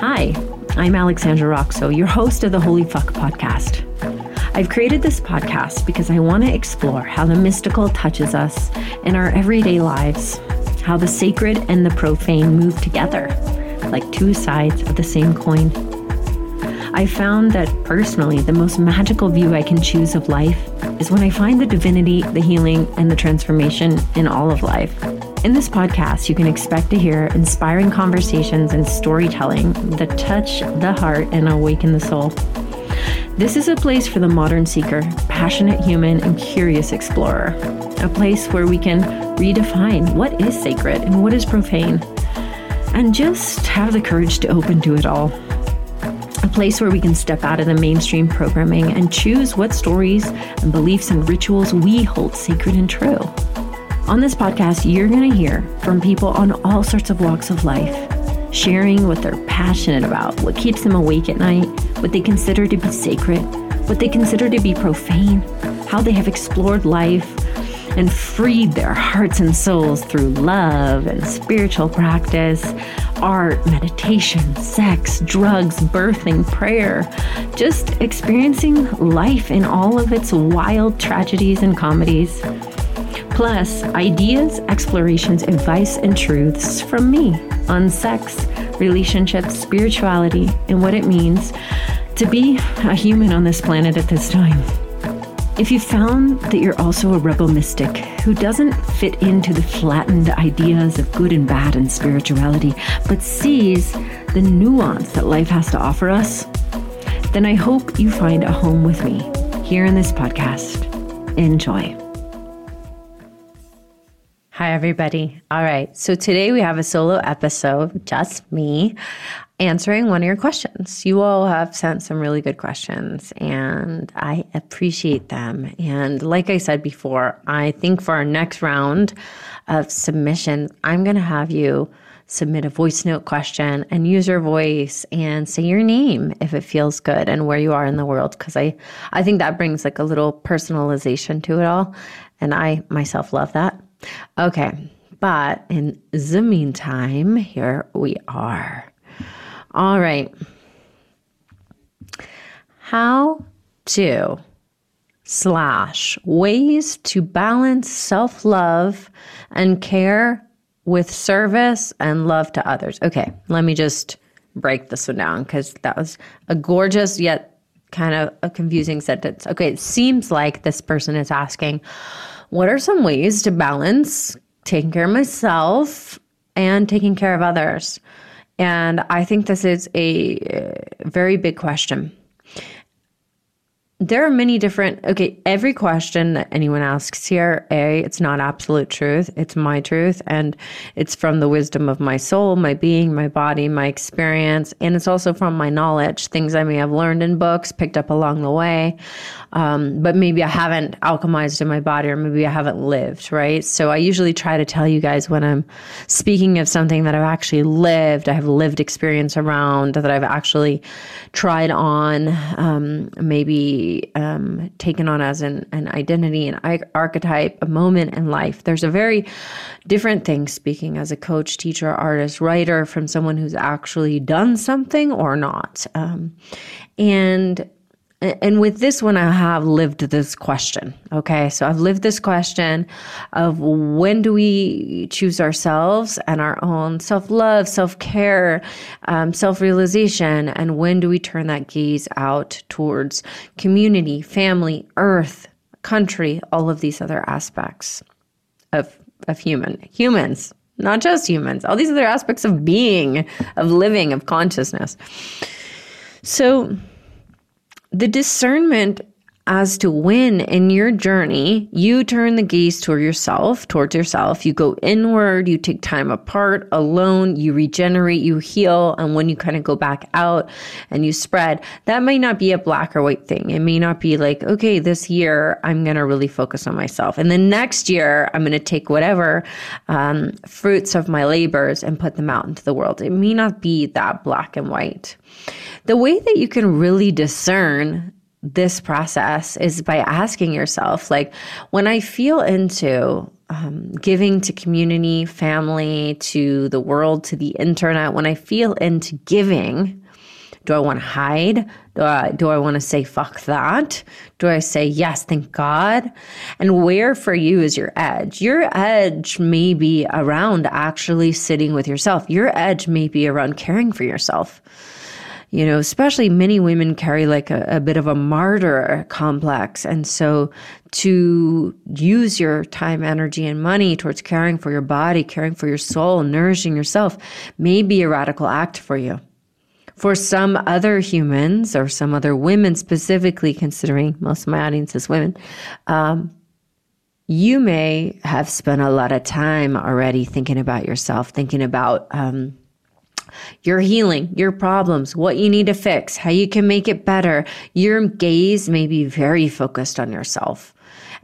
Hi, I'm Alexandra Roxo, your host of the Holy Fuck podcast. I've created this podcast because I want to explore how the mystical touches us in our everyday lives, how the sacred and the profane move together like two sides of the same coin. I found that personally, the most magical view I can choose of life is when I find the divinity, the healing, and the transformation in all of life. In this podcast, you can expect to hear inspiring conversations and storytelling that touch the heart and awaken the soul. This is a place for the modern seeker, passionate human, and curious explorer. A place where we can redefine what is sacred and what is profane, and just have the courage to open to it all. A place where we can step out of the mainstream programming and choose what stories and beliefs and rituals we hold sacred and true. On this podcast, you're going to hear from people on all sorts of walks of life sharing what they're passionate about, what keeps them awake at night, what they consider to be sacred, what they consider to be profane, how they have explored life and freed their hearts and souls through love and spiritual practice, art, meditation, sex, drugs, birthing, prayer, just experiencing life in all of its wild tragedies and comedies. Plus, ideas, explorations, advice, and truths from me on sex, relationships, spirituality, and what it means to be a human on this planet at this time. If you found that you're also a rebel mystic who doesn't fit into the flattened ideas of good and bad and spirituality, but sees the nuance that life has to offer us, then I hope you find a home with me here in this podcast. Enjoy. Hi, everybody. All right. So today we have a solo episode, just me, answering one of your questions. You all have sent some really good questions, and I appreciate them. And like I said before, I think for our next round of submission, I'm going to have you submit a voice note question and use your voice and say your name if it feels good and where you are in the world because I I think that brings like a little personalization to it all and I myself love that. Okay, but in the meantime, here we are. All right. How to slash ways to balance self love and care with service and love to others. Okay, let me just break this one down because that was a gorgeous yet kind of a confusing sentence. Okay, it seems like this person is asking, what are some ways to balance taking care of myself and taking care of others? And I think this is a uh, very big question there are many different okay every question that anyone asks here a it's not absolute truth it's my truth and it's from the wisdom of my soul my being my body my experience and it's also from my knowledge things i may have learned in books picked up along the way um, but maybe i haven't alchemized in my body or maybe i haven't lived right? So i usually try to tell you guys when i'm speaking of something that i've actually lived i have lived experience around that i've actually tried on um, maybe um, taken on as an, an identity, an archetype, a moment in life. There's a very different thing speaking as a coach, teacher, artist, writer from someone who's actually done something or not. Um, and and with this one, I have lived this question. Okay. So I've lived this question of when do we choose ourselves and our own self love, self care, um, self realization, and when do we turn that gaze out towards community, family, earth, country, all of these other aspects of, of human, humans, not just humans, all these other aspects of being, of living, of consciousness. So, the discernment as to when in your journey you turn the gaze toward yourself, towards yourself, you go inward, you take time apart, alone, you regenerate, you heal, and when you kind of go back out and you spread, that might not be a black or white thing. It may not be like, okay, this year I'm going to really focus on myself. And then next year I'm going to take whatever um, fruits of my labors and put them out into the world. It may not be that black and white. The way that you can really discern this process is by asking yourself, like, when I feel into um, giving to community, family, to the world, to the internet, when I feel into giving, do I want to hide? Do I, do I want to say, fuck that? Do I say, yes, thank God? And where for you is your edge? Your edge may be around actually sitting with yourself. Your edge may be around caring for yourself you know, especially many women carry like a, a, bit of a martyr complex. And so to use your time, energy, and money towards caring for your body, caring for your soul, nourishing yourself may be a radical act for you. For some other humans or some other women, specifically considering most of my audience is women, um, you may have spent a lot of time already thinking about yourself, thinking about um, your healing, your problems, what you need to fix, how you can make it better. Your gaze may be very focused on yourself.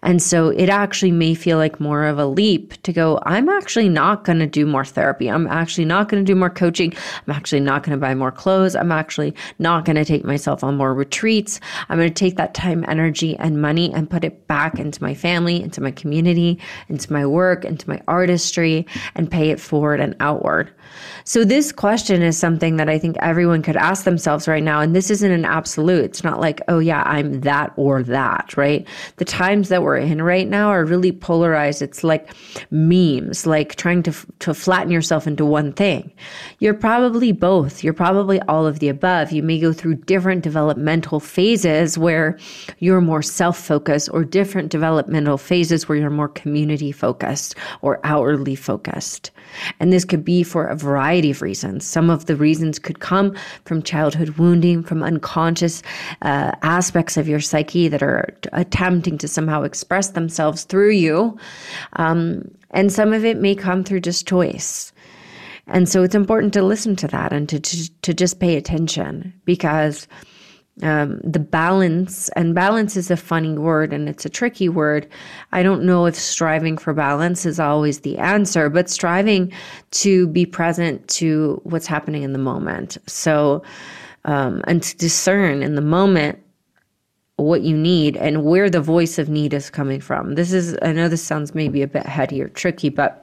And so it actually may feel like more of a leap to go, I'm actually not going to do more therapy. I'm actually not going to do more coaching. I'm actually not going to buy more clothes. I'm actually not going to take myself on more retreats. I'm going to take that time, energy, and money and put it back into my family, into my community, into my work, into my artistry, and pay it forward and outward. So, this question is something that I think everyone could ask themselves right now. And this isn't an absolute. It's not like, oh, yeah, I'm that or that, right? The times that we're in right now are really polarized. It's like memes, like trying to, to flatten yourself into one thing. You're probably both. You're probably all of the above. You may go through different developmental phases where you're more self focused, or different developmental phases where you're more community focused or outwardly focused. And this could be for a variety of reasons. Some of the reasons could come from childhood wounding, from unconscious uh, aspects of your psyche that are attempting to somehow express themselves through you. Um, and some of it may come through just choice. And so it's important to listen to that and to, to, to just pay attention because um, the balance, and balance is a funny word and it's a tricky word. I don't know if striving for balance is always the answer, but striving to be present to what's happening in the moment. So, um, and to discern in the moment what you need and where the voice of need is coming from. This is, I know this sounds maybe a bit heady or tricky, but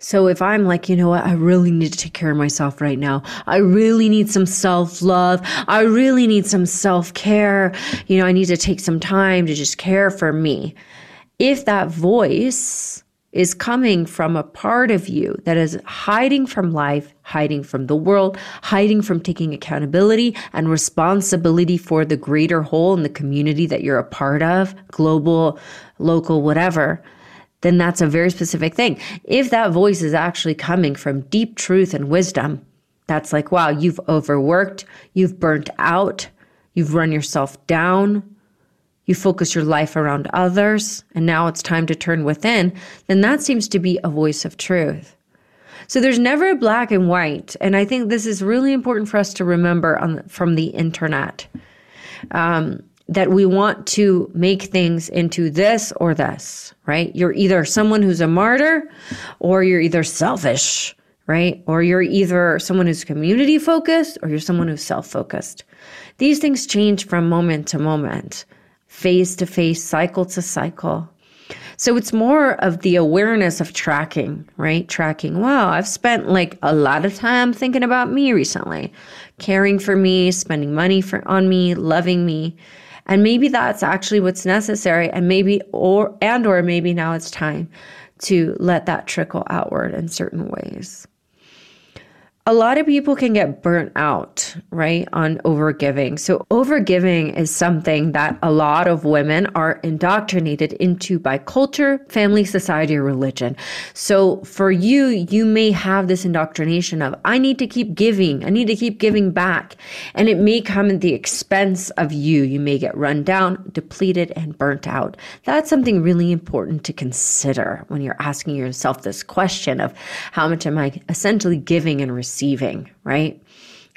so if I'm like, you know what, I really need to take care of myself right now. I really need some self love. I really need some self care. You know, I need to take some time to just care for me. If that voice is coming from a part of you that is hiding from life, hiding from the world, hiding from taking accountability and responsibility for the greater whole in the community that you're a part of, global, local, whatever then that's a very specific thing. If that voice is actually coming from deep truth and wisdom, that's like, wow, you've overworked, you've burnt out, you've run yourself down, you focus your life around others, and now it's time to turn within, then that seems to be a voice of truth. So there's never a black and white. And I think this is really important for us to remember on, from the internet. Um, that we want to make things into this or this, right? You're either someone who's a martyr or you're either selfish, right? Or you're either someone who's community focused or you're someone who's self focused. These things change from moment to moment, phase to phase, cycle to cycle. So it's more of the awareness of tracking, right? Tracking, wow, I've spent like a lot of time thinking about me recently, caring for me, spending money for on me, loving me. And maybe that's actually what's necessary. And maybe, or, and, or maybe now it's time to let that trickle outward in certain ways a lot of people can get burnt out, right, on overgiving. So, overgiving is something that a lot of women are indoctrinated into by culture, family, society, or religion. So, for you, you may have this indoctrination of, I need to keep giving, I need to keep giving back. And it may come at the expense of you. You may get run down, depleted, and burnt out. That's something really important to consider when you're asking yourself this question of how much am I essentially giving and receiving receiving, right?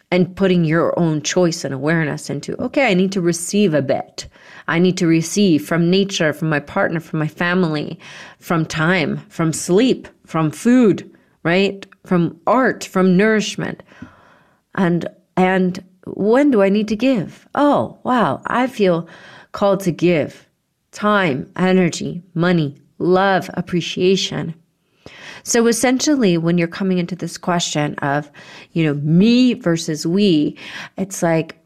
And putting your own choice and awareness into, okay, I need to receive a bit. I need to receive from nature, from my partner, from my family, from time, from sleep, from food, right? From art, from nourishment. And and when do I need to give? Oh, wow, I feel called to give time, energy, money, love, appreciation. So essentially, when you're coming into this question of, you know, me versus we, it's like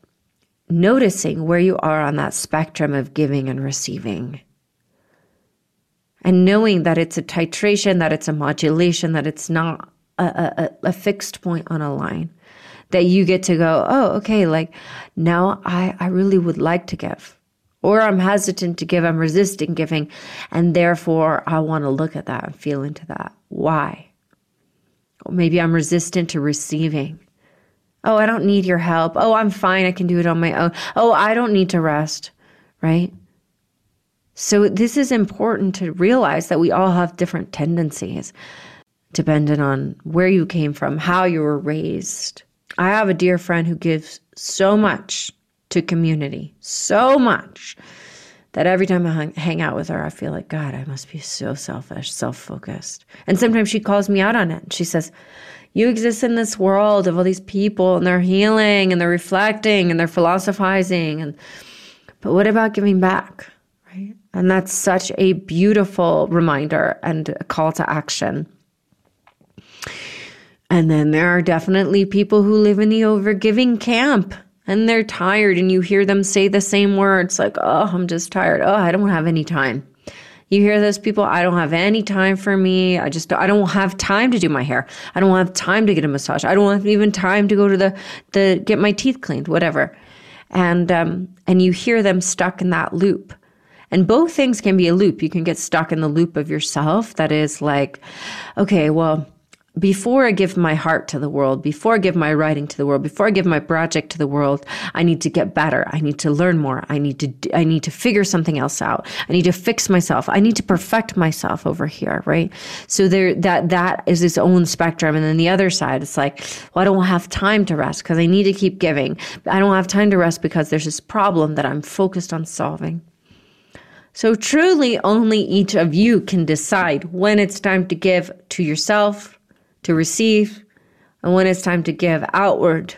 noticing where you are on that spectrum of giving and receiving. And knowing that it's a titration, that it's a modulation, that it's not a, a, a fixed point on a line. That you get to go, oh, okay, like now I, I really would like to give or I'm hesitant to give, I'm resisting giving. And therefore, I want to look at that and feel into that. Why? Or maybe I'm resistant to receiving. Oh, I don't need your help. Oh, I'm fine. I can do it on my own. Oh, I don't need to rest, right? So, this is important to realize that we all have different tendencies depending on where you came from, how you were raised. I have a dear friend who gives so much to community so much that every time I hang out with her, I feel like, God, I must be so selfish, self focused. And sometimes she calls me out on it. She says, You exist in this world of all these people and they're healing and they're reflecting and they're philosophizing. And, but what about giving back? Right. And that's such a beautiful reminder and a call to action. And then there are definitely people who live in the overgiving camp and they're tired and you hear them say the same words like, oh, I'm just tired. Oh, I don't have any time. You hear those people, I don't have any time for me. I just I don't have time to do my hair. I don't have time to get a massage. I don't have even time to go to the the get my teeth cleaned, whatever. And um and you hear them stuck in that loop. And both things can be a loop. You can get stuck in the loop of yourself that is like, okay, well, before I give my heart to the world, before I give my writing to the world, before I give my project to the world, I need to get better. I need to learn more. I need to I need to figure something else out. I need to fix myself. I need to perfect myself over here, right? So there that that is its own spectrum and then the other side it's like, well, I don't have time to rest because I need to keep giving. I don't have time to rest because there's this problem that I'm focused on solving. So truly only each of you can decide when it's time to give to yourself to receive, and when it's time to give outward,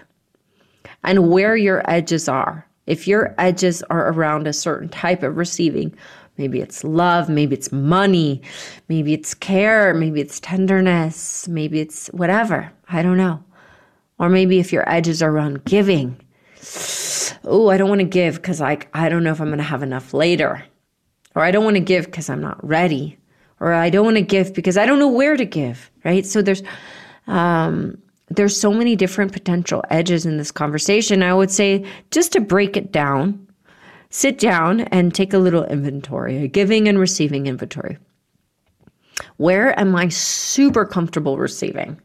and where your edges are. If your edges are around a certain type of receiving, maybe it's love, maybe it's money, maybe it's care, maybe it's tenderness, maybe it's whatever. I don't know. Or maybe if your edges are around giving, oh, I don't want to give because like I don't know if I'm going to have enough later. Or I don't want to give because I'm not ready or I don't want to give because I don't know where to give, right? So there's um, there's so many different potential edges in this conversation. I would say just to break it down, sit down and take a little inventory, a giving and receiving inventory. Where am I super comfortable receiving?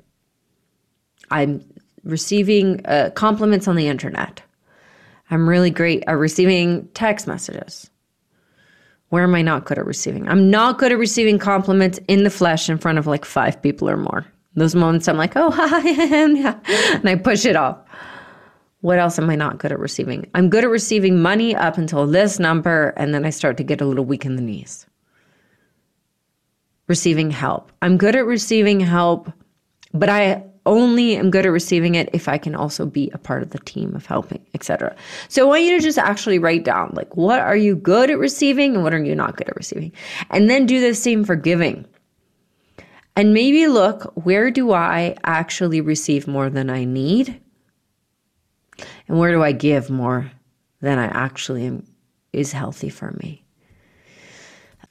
I'm receiving uh, compliments on the internet. I'm really great at receiving text messages. Where am I not good at receiving? I'm not good at receiving compliments in the flesh in front of like five people or more. Those moments I'm like, oh, hi, and I push it off. What else am I not good at receiving? I'm good at receiving money up until this number, and then I start to get a little weak in the knees. Receiving help. I'm good at receiving help, but I only am good at receiving it if I can also be a part of the team of helping, etc. So I want you to just actually write down like what are you good at receiving and what are you not good at receiving? And then do the same for giving. And maybe look, where do I actually receive more than I need? And where do I give more than I actually am is healthy for me?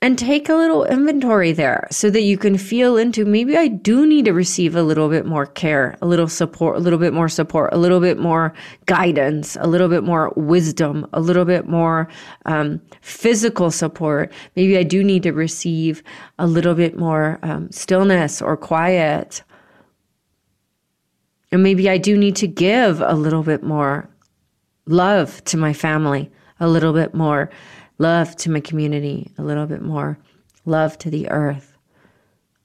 And take a little inventory there so that you can feel into maybe I do need to receive a little bit more care, a little support, a little bit more support, a little bit more guidance, a little bit more wisdom, a little bit more um, physical support. Maybe I do need to receive a little bit more um, stillness or quiet. And maybe I do need to give a little bit more love to my family, a little bit more love to my community, a little bit more love to the earth,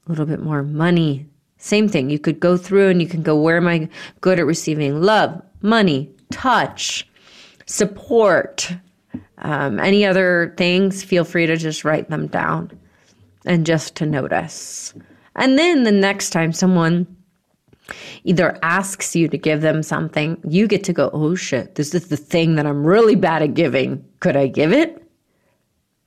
a little bit more money. Same thing. You could go through and you can go, where am I good at receiving love, money, touch, support, um, any other things? Feel free to just write them down and just to notice. And then the next time someone either asks you to give them something, you get to go, oh shit, this is the thing that I'm really bad at giving. Could I give it?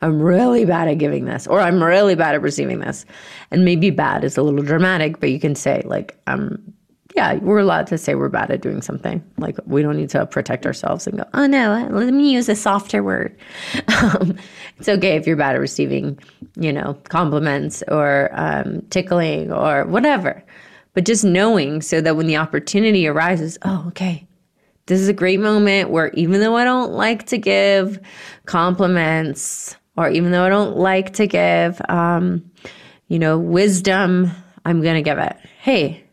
I'm really bad at giving this, or I'm really bad at receiving this. And maybe bad is a little dramatic, but you can say, like, I'm, yeah, we're allowed to say we're bad at doing something. Like, we don't need to protect ourselves and go, oh no, let me use a softer word. Um, it's okay if you're bad at receiving, you know, compliments or um, tickling or whatever. But just knowing so that when the opportunity arises, oh, okay, this is a great moment where even though I don't like to give compliments, or even though I don't like to give, um, you know, wisdom, I'm going to give it. Hey,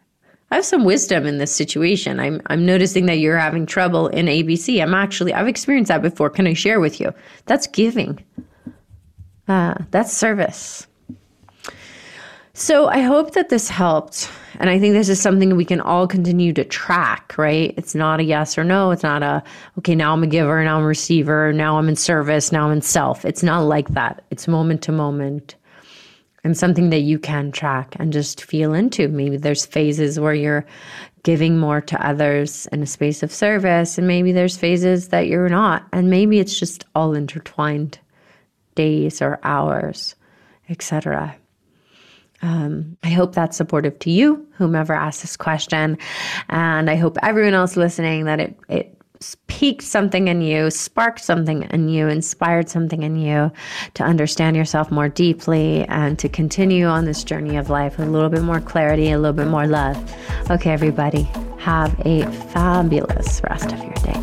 I have some wisdom in this situation. I'm I'm noticing that you're having trouble in ABC. I'm actually I've experienced that before. Can I share with you? That's giving. Uh, that's service. So I hope that this helped. And I think this is something we can all continue to track, right? It's not a yes or no. It's not a, okay, now I'm a giver, now I'm a receiver, now I'm in service, now I'm in self. It's not like that. It's moment to moment and something that you can track and just feel into. Maybe there's phases where you're giving more to others in a space of service, and maybe there's phases that you're not. And maybe it's just all intertwined days or hours, etc. Um, I hope that's supportive to you, whomever asked this question. And I hope everyone else listening that it, it piqued something in you, sparked something in you, inspired something in you to understand yourself more deeply and to continue on this journey of life with a little bit more clarity, a little bit more love. Okay, everybody, have a fabulous rest of your day.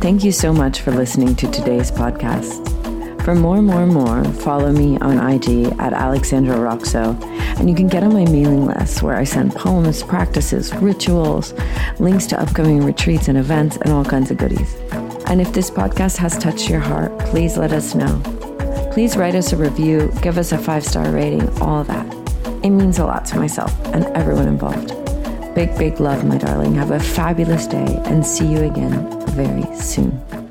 Thank you so much for listening to today's podcast. For more, more, more, follow me on IG at Alexandra Roxo, and you can get on my mailing list where I send poems, practices, rituals, links to upcoming retreats and events, and all kinds of goodies. And if this podcast has touched your heart, please let us know. Please write us a review, give us a five star rating, all that. It means a lot to myself and everyone involved. Big, big love, my darling. Have a fabulous day and see you again very soon.